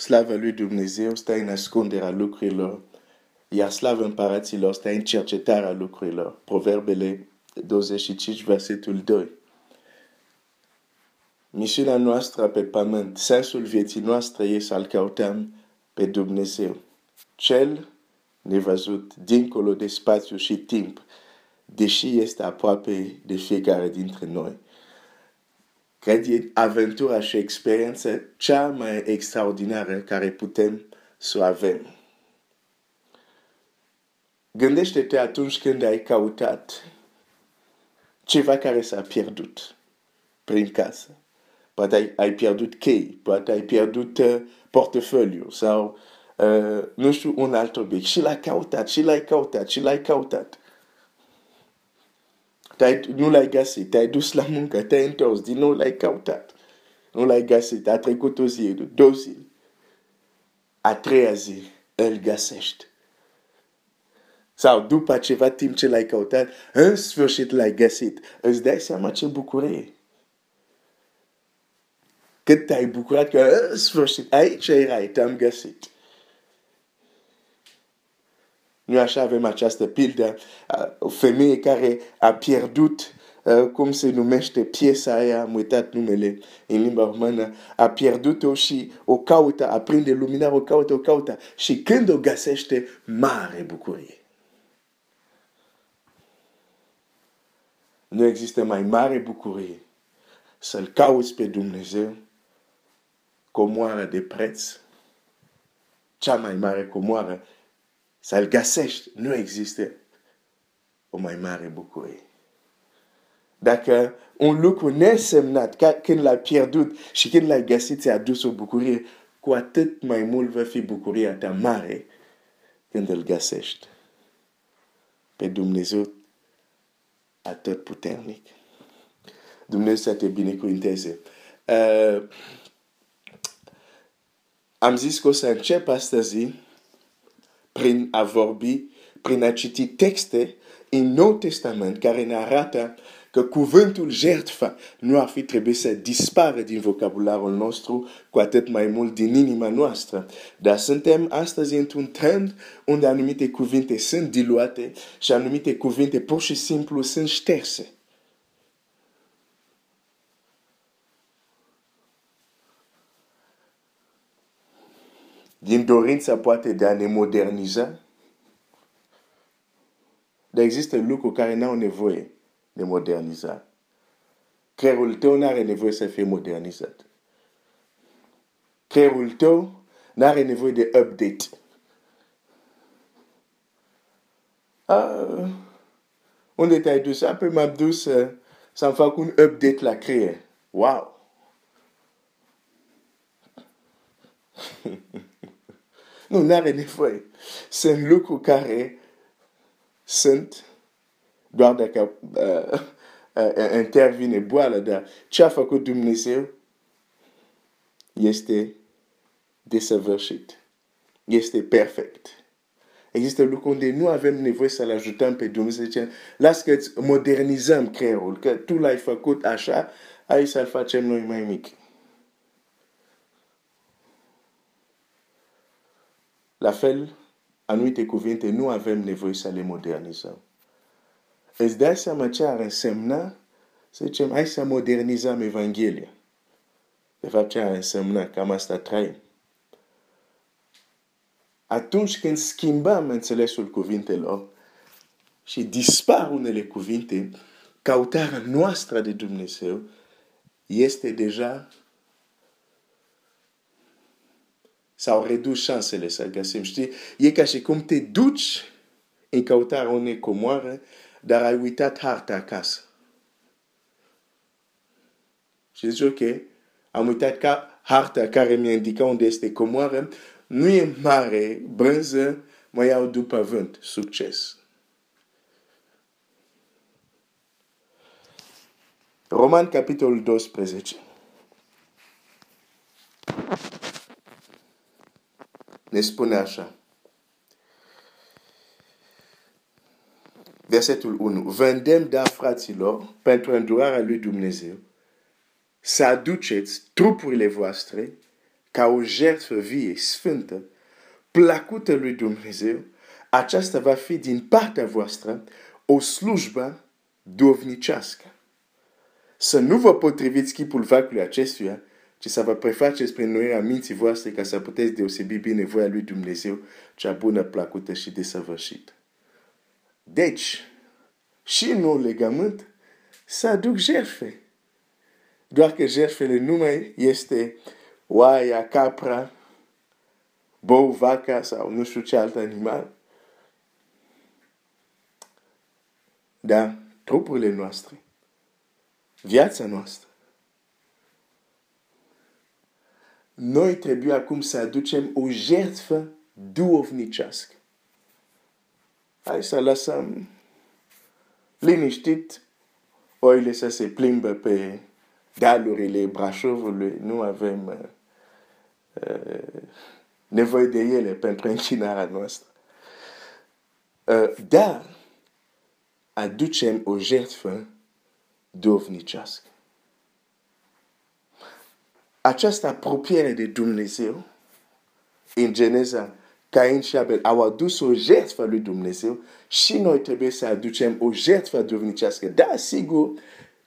slavă lui Dumnezeu stă în ascunderea lucrurilor, iar slavă împăraților stă în cercetarea lucrurilor. Proverbele 25, versetul 2. Misiunea noastră pe pământ, sensul vieții noastre e să-L căutăm pe Dumnezeu. Cel nevăzut dincolo de spațiu și timp, deși este aproape de fiecare dintre noi. Cred e aventura și experiența cea mai extraordinară care putem să o avem. Gândește-te atunci când ai căutat ceva care s-a pierdut prin casă. Poate ai, ai pierdut chei, poate ai pierdut uh, portofoliu sau uh, nu știu, un alt obiect. Și l-ai căutat, și l-ai căutat, și l-ai căutat. Nu l-ai găsit, te-ai dus la muncă, te-ai întors, din nou l-ai căutat. Nu l-ai găsit, a trecut o zi, două zile. A treia zi, îl găsești. Sau după ceva timp ce l-ai căutat, în sfârșit l-ai găsit. Îți dai seama ce bucurie. Cât te-ai bucurat că în sfârșit aici erai, te-am găsit. Nu așa avem această pildă, o femeie care a pierdut cum se numește piesa aia, am uitat numele în limba română, a pierdut-o și o caută, aprinde luminare, o caută, o caută și când o găsește, mare bucurie. Nu există mai mare bucurie să-L cauți pe Dumnezeu comoară de preț, cea mai mare comoară, să-L găsești. Nu există o mai mare bucurie. Dacă un lucru nesemnat, când l-ai pierdut și când l-ai găsit, ți-a adus o bucurie, cu atât mai mult va fi bucuria ta mare când îl găsești. Pe Dumnezeu atât puternic. Dumnezeu să te binecuvinteze. Uh, am zis că o să încep astăzi prin a vorbi, prin a citi texte în Nou Testament care ne arată că cuvântul jertfă nu ar fi trebuit să dispară din vocabularul nostru, cu atât mai mult din inima noastră. Dar suntem astăzi într-un trend unde anumite cuvinte sunt diluate și anumite cuvinte pur și simplu sunt șterse. Din dorința poate de a ne moderniza, dar există lucruri care n-au nevoie de modernizare. Creierul tău nu are nevoie să fie modernizat. Creierul tău nu are nevoie de update. Ah, unde te-ai dus? Apoi m-am dus uh, să-mi fac un update la creier. Wow! Nu, nu are nevoie. Sunt lucruri care sunt doar dacă uh, uh, intervine boală, dar ce a făcut Dumnezeu este desăvârșit. Este perfect. Există lucruri unde nu avem nevoie să-L ajutăm pe Dumnezeu. Zice, las că modernizăm creierul, că tu l-ai făcut așa, hai să-l facem noi mai mic. La fel, anumite cuvinte nu avem nevoie să le modernizăm. Îți dai seama ce ar însemna să zicem, hai să modernizăm Evanghelia. De fapt, ce ar însemna? Cam asta trăim. Atunci când schimbăm înțelesul cuvintelor și dispar unele cuvinte, căutarea noastră de Dumnezeu este deja sau redus șansele să găsim. Știi? E ca și cum te duci în căutarea unei comoare, dar ai uitat harta acasă. Și zici, ok, am uitat ca harta care mi indica unde este comoare, nu e mare, brânză, mă iau după vânt. Succes! Roman capitolul 12. Ne spune așa. Versetul 1. Vândem, da, fraților, pentru îndurarea lui Dumnezeu, să aduceți trupurile voastre ca o jertfă vie, sfântă, placută lui Dumnezeu, aceasta va fi din partea voastră o slujbă dovnicească. Să nu vă potriviți chipul vacului acestuia, ci să vă prefaceți prin noirea minții voastre ca să puteți deosebi bine voia lui Dumnezeu, cea bună, placută și desăvârșită. Deci, și în nou legământ, să aduc jertfe. Doar că jertfele nu mai este oaia, capra, bou, vaca sau nu știu ce alt animal. Dar trupurile noastre, viața noastră, noi trebuie acum să aducem o jertfă duovnicească. Hai să lăsăm liniștit oile să se plimbă pe dealurile Brașovului. Nu avem uh, uh, nevoie de ele pentru închinarea noastră. Uh, dar aducem o jertfă dovnicească. Această apropiere de Dumnezeu în Geneza Cain și Șabel au adus o jertfă lui Dumnezeu și noi trebuie să aducem o jertfă duvnicească. Da, sigur,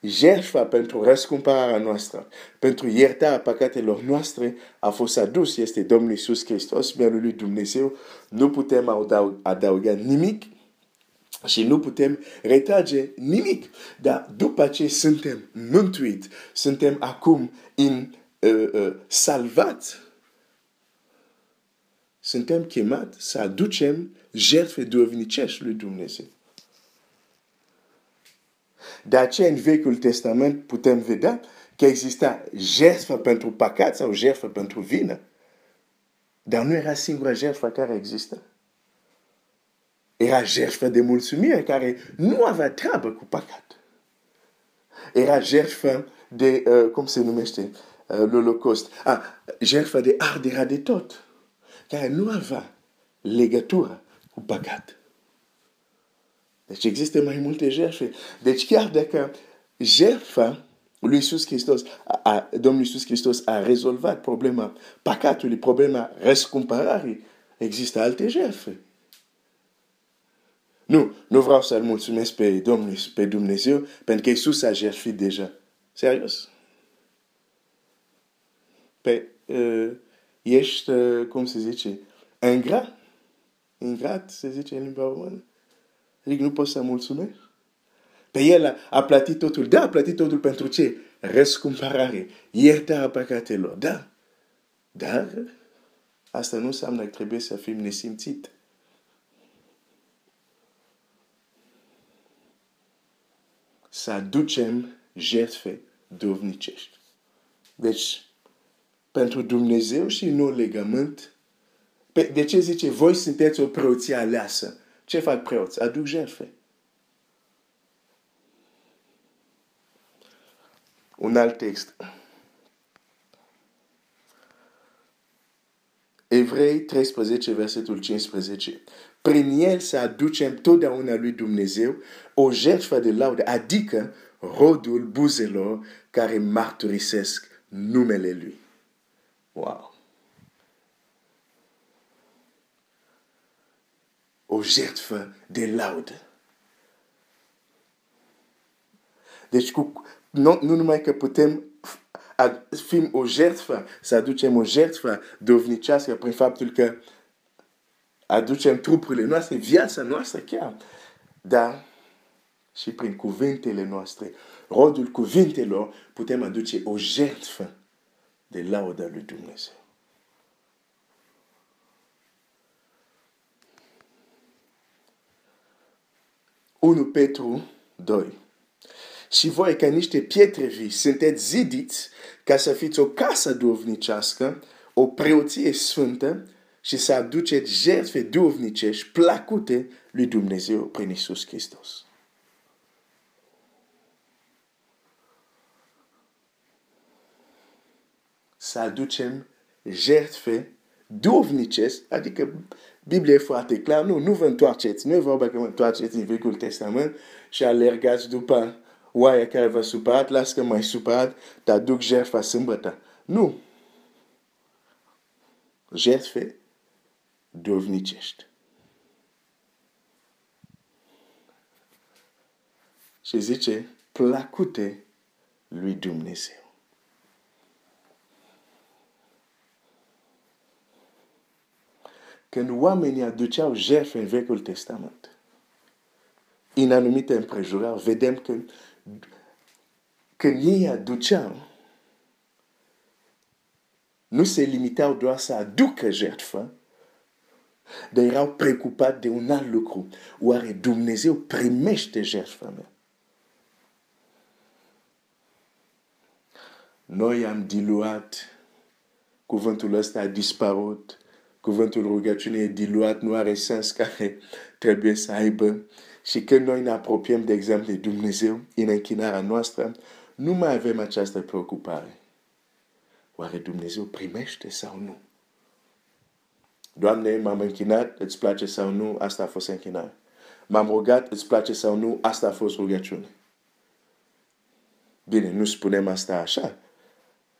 jertfa pentru răscumpărarea noastră, pentru iertarea păcatelor noastre a fost adus, este Domnul Iisus Hristos, Mielul lui Dumnezeu. Nu putem adauga nimic și nu putem retrage nimic. Dar după ce suntem mântuiți, suntem acum în uh, uh, salvați, suntem chemați să aducem jertfe dovnicești lui Dumnezeu. De aceea, în Vechiul Testament putem vedea că exista jertfă pentru păcat sau jertfă pentru vină. Dar nu era singura jertfă care există. Era jertfă de mulțumire care nu avea treabă cu păcat. Era jertfă de, uh, cum se numește, uh, l'Holocaust. Ah, jertfă de arderea de tot care nu avea legătură cu. Deci există mai multe jertfe. Deci chiar dacă jertfa lui Iisus a, a, Domnul Iisus Hristos a rezolvat problema păcatului, problema răscumpărării, există alte jertfe. Nu, nu vreau să-L mulțumesc pe Domnul, pe Dumnezeu, pentru că Iisus a jertfit deja. Serios? Pe, uh, ești, uh, cum se zice, ingrat. Ingrat, se zice în limba română. Adică nu poți să mulțumești. Pe el a plătit totul. Da, a plătit totul pentru ce? Răscumpărare, iertarea păcatelor. Da. Dar asta nu înseamnă că trebuie să fim nesimțit. Să aducem jertfe dovnicești. Deci, pentru Dumnezeu și nu legământ. De ce zice, voi sunteți o preoție aleasă? Ce fac preoți? Aduc jertfe. Un alt text. Evrei 13, versetul 15. Prin el să aducem totdeauna lui Dumnezeu o jertfă de laudă, adică rodul buzelor care marturisesc numele lui. Wow. O jertfă de laudă. Deci cu, nu, nu numai că putem fi o jertfă, să aducem o jertfă dovnicească prin faptul că aducem trupurile noastre, viața noastră chiar, dar și prin cuvintele noastre, rodul cuvintelor, putem aduce o jertfă de lauda lui Dumnezeu. Unu Petru 2 Și voi ca niște pietre vii sunteți zidiți ca să fiți o casă duvnicească, o preoție sfântă și să aduceți jertfe duvnicești plăcute lui Dumnezeu prin Iisus Hristos. Să aducem jertfe dovnicesc, adică Biblia e foarte clar, nu, nu vă întoarceți, nu e vorba că vă întoarceți în Vechiul Testament și alergați după oaia care vă supărat, las că mai supărat, dar duc jertfa sâmbătă. Nu. jertfe dovnicești. Și zice, plăcute lui Dumnezeu. Când oamenii aduceau jertfe în Vechiul Testament, în anumite împrejurări, vedem că când ei aduceau, nu se limitau doar să aducă jertfă, dar erau preocupați de un alt lucru. Oare Dumnezeu primește jertfa mea? Noi am diluat, cuvântul ăsta a dispărut, cuvântul rugăciune e diluat, nu are sens care trebuie să aibă. Și când noi ne apropiem, de exemplu, de Dumnezeu, în închinarea noastră, nu mai avem această preocupare. Oare Dumnezeu primește sau nu? Doamne, m-am închinat, îți place sau nu, asta a fost închinare. M-am rugat, îți place sau nu, asta a fost rugăciune. Bine, nu spunem asta așa,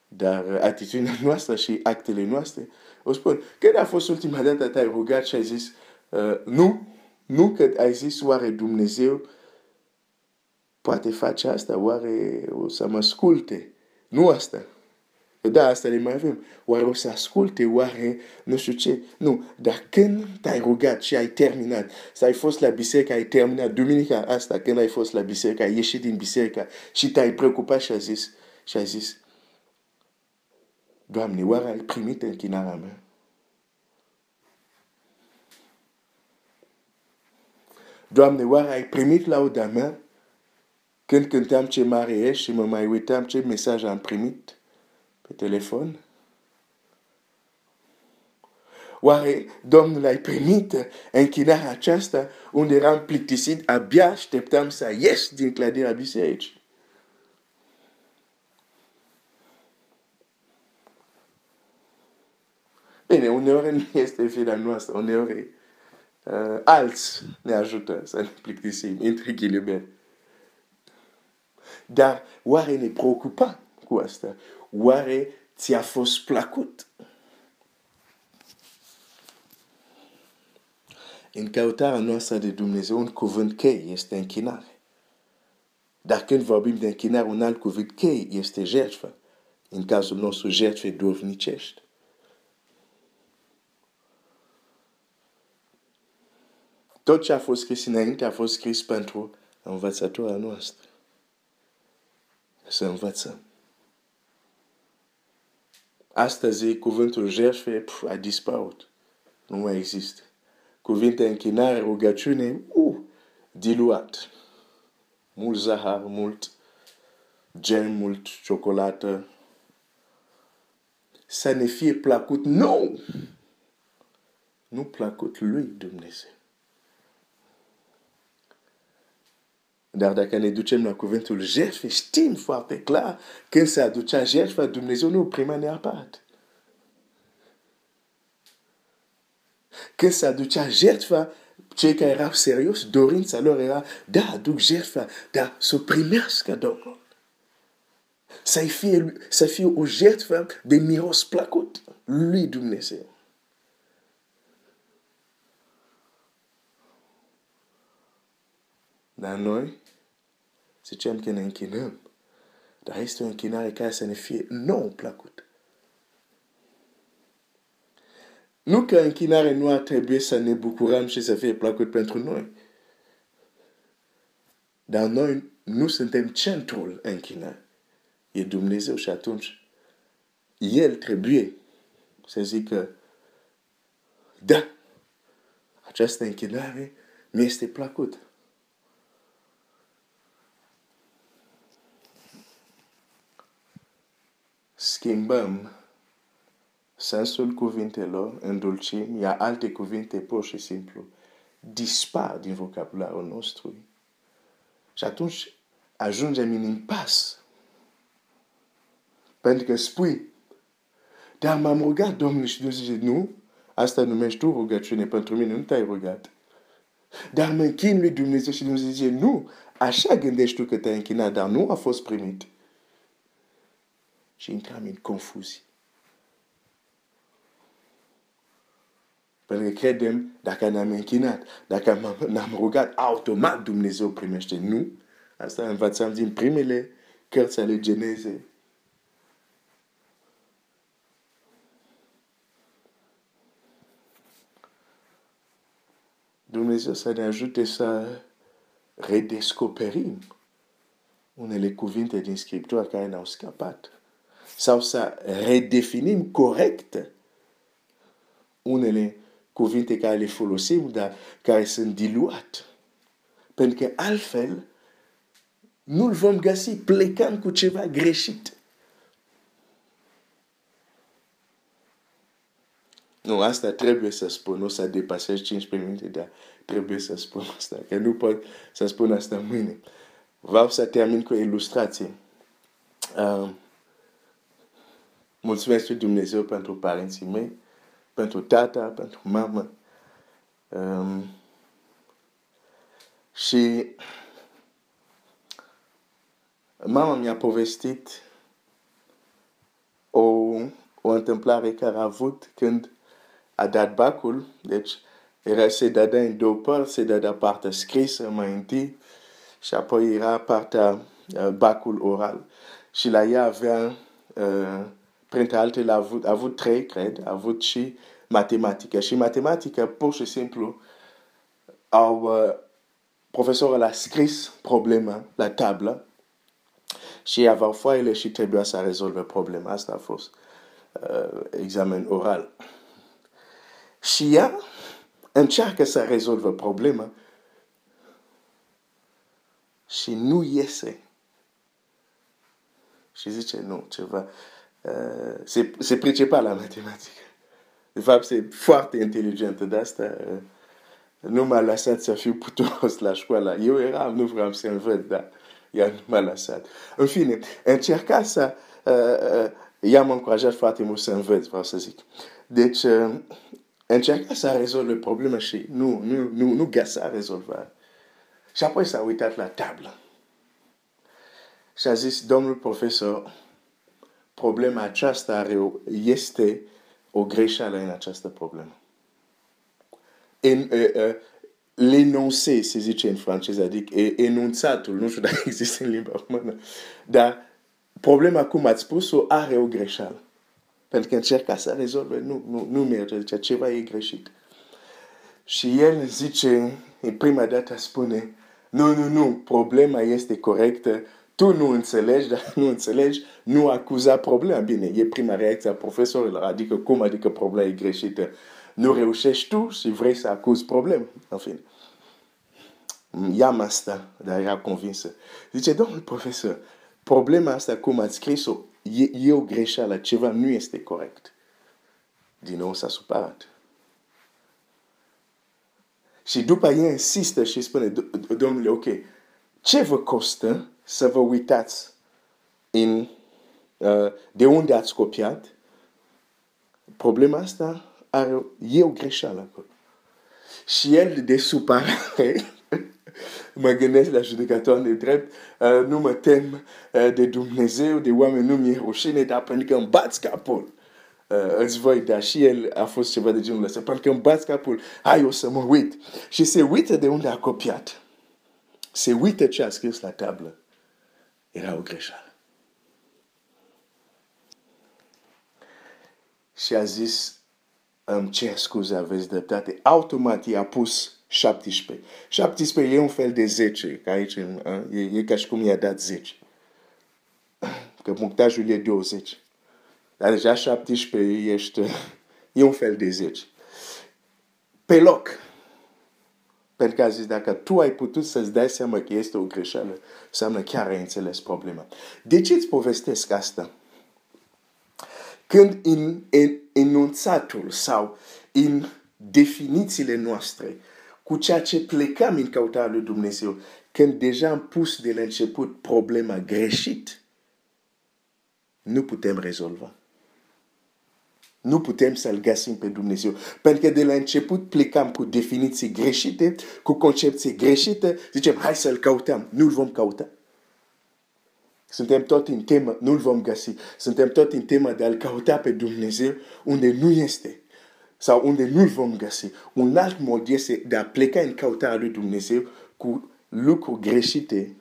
dar atitudinea noastră și actele noastre o spun. Când a fost ultima dată te-ai rugat și ai zis, uh, nu, nu că ai zis, oare Dumnezeu poate face asta, oare o să mă asculte? Nu asta. Da, asta le mai avem. Oare o să asculte, oare nu știu ce. Nu, dar când te-ai rugat și ai terminat, să ai fost la biserică, ai terminat duminica asta, când ai fost la biserică, ai ieșit din biserică și te-ai preocupat și ai zis, și ai zis, Doamne, oare ai primit închinarea mea? Doamne, oare ai primit lauda mea? Când cântam ce mare ești și mă mai uitam ce mesaj am primit pe telefon? Oare Domnul ai primit închinarea aceasta unde eram plictisit, abia așteptam să ies din clădirea bisericii? Bine, uneori nu este vina noastră, uneori uh, alți ne ajută să ne plictisim, între ghilimele. Dar oare ne preocupa cu asta? Oare ți-a fost plăcut? În căutarea noastră de Dumnezeu, un cuvânt chei este închinare. Dar când vorbim de închinare, un alt cuvânt chei este jertfă. În cazul nostru, jertfe dovnicești. Tot ce a fost scris înainte a fost scris pentru învățătura noastră. Să învățăm. Astăzi cuvântul jertfe a dispărut. Nu mai există. Cuvinte închinare, rugăciune, uh, diluat. Mult zahar, mult gel, mult ciocolată. Să ne fie plăcut nou. Nu plăcut lui Dumnezeu. Dar dacă ne ducem la cuvântul jertfe, știm foarte clar când se aducea jertfa, Dumnezeu nu prima neapărat. Când se aducea jertfa, cei care erau serios, dorința lor era, da, aduc jertfa, dar să primească Domnul. Să fie, să fie o jertfă de miros plăcut lui Dumnezeu. Dar noi zicem că ne închinăm. Dar este o închinare care să ne fie nou plăcut. Nu că închinare nu ar trebui să ne bucurăm și să fie plăcut pentru noi. Dar noi nu suntem centrul închinării. E Dumnezeu și atunci El trebuie să zică da, această închinare mi este plăcută. Schimbăm sensul cuvintelor, îndulcim, iar alte cuvinte pur și simplu dispar din vocabularul nostru. Și atunci ajungem în impas. Pentru că spui, dar m-am rugat Domnul și Dumnezeu zice, nu, asta numești tu rugăciune, pentru mine nu te-ai rugat. Dar mă închin lui Dumnezeu și Dumnezeu zice, nu, așa gândești tu că te-ai închinat, dar nu a fost primit și intram în confuzii. Pentru că credem, dacă ne-am închinat, dacă ne-am rugat, automat Dumnezeu primește. Nu. Asta învățam din primele cărți ale Genezei. Dumnezeu să ne ajute să redescoperim unele cuvinte din Scriptură care ne-au scăpat. Sau să redefinim corect unele cuvinte care le folosim, dar care sunt diluate. Pentru că altfel nu-l vom găsi plecând cu ceva greșit. Nu, asta trebuie să spun, nu să depasez 15 minute, dar trebuie să spun asta, că nu pot să spun asta mâine. Vreau să termin cu o ilustrație. Uh, mulțumesc lui Dumnezeu pentru părinții mei, pentru tata, pentru mama. Um, și mama mi-a povestit o, o întâmplare care a avut când a dat bacul, deci era se dădea în două părți, se dădea partea scrisă mai întâi și apoi era partea uh, bacul oral. Și la ea avea, uh, printre altele, a avut, a avut trei, cred, a avut și matematică. Și matematică, pur și simplu, au, uh, profesorul a scris problema la tablă și aveau foaile și trebuia să rezolve problema. Asta a fost uh, examen oral. Și ea încearcă să rezolvă problema și nu iese. Și zice, nu, ceva, uh, se, se pricepa la matematică. De fapt, se foarte inteligentă de asta. Uh, nu m-a lăsat să fiu puturos la școală. Eu eram, nu vreau să învăț, dar ea nu m-a lăsat. În fine, încerca să... Uh, uh, i-am încurajat foarte mult să învăț, vreau să zic. Deci, uh, încerca să rezolve problema și nu, nu, nu, nu găsa rezolvare. Și apoi s-a uitat la tablă. Și a zis, domnul profesor, problema aceasta este o greșeală în această problemă. En, uh, uh, l'enunțe, se zice în franceză, adică enunțatul, nu știu dacă există în limba română, dar problema, cum ați spus-o, are o greșeală. Pentru că încerca să rezolve, nu, nu, nu merge, zice, ceva e greșit. Și el zice, în prima dată spune, nu, nu, nu, problema este corectă, tu nu înțelegi, dar nu înțelegi, nu acuza problema. Bine, e prima reacție a profesorilor, adică cum adică problema e greșită. Nu reușești tu și vrei să acuzi problema. În fine. I-am asta, dar era convinsă. Zice, domnul profesor, problema asta cum ați scris-o, e, e o greșeală, ceva nu este corect. Din nou s-a supărat. Și după ea insistă și spune, domnule, ok, ce vă costă să vă uitați în, uh, de unde ați copiat? Problema asta are, e o greșeală acolo. Și el de supărare mă gândesc la judecător de drept, uh, nu mă tem uh, de Dumnezeu, de oameni, nu mi-e rușine, dar pentru că îmi bați capul. Uh, îți voi da și el a fost ceva de genul ăsta, pentru că îmi bați capul, hai o să mă uit. Și se uită de unde a copiat. Se uită ce a scris la tablă. Era o greșeală. Și a zis, îmi cer scuze, aveți dreptate. Automat i-a pus 17. 17 e un fel de 10, ca aici e, e ca și cum i-a dat 10. Că punctajul e 20. Dar deja 17 ești, e un fel de 10. Pe loc. Pentru că a zis, dacă tu ai putut să-ți dai seama că este o greșeală, înseamnă chiar ai înțeles problema. De ce îți povestesc asta? Când în, în enunțatul sau în definițiile noastre, cu ceea ce plecăm în căutarea lui Dumnezeu, când deja am pus de la început problema greșit, nu putem rezolva. Nu putem să-L găsim pe Dumnezeu. Pentru că de la început plecam cu definiții greșite, cu concepții greșite, zicem, hai să-L căutăm. Nu-L vom căuta. Suntem tot în temă, nu-L vom găsi. Suntem tot în temă de a-L căuta pe Dumnezeu unde nu este. sau unde nu-l vom găsi. Un alt mod este de a pleca în căutarea lui Dumnezeu cu lucruri greșite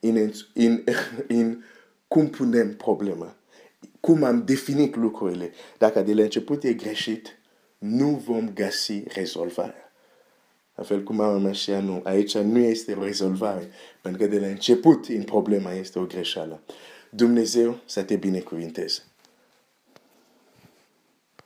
în, în, în cum punem problema, cum am definit lucrurile. Dacă de la început e greșit, nu vom găsi rezolvarea. La fel cum am mea nu, aici nu este o rezolvare, pentru că de la început în problema este o greșeală. Dumnezeu să te binecuvinteze.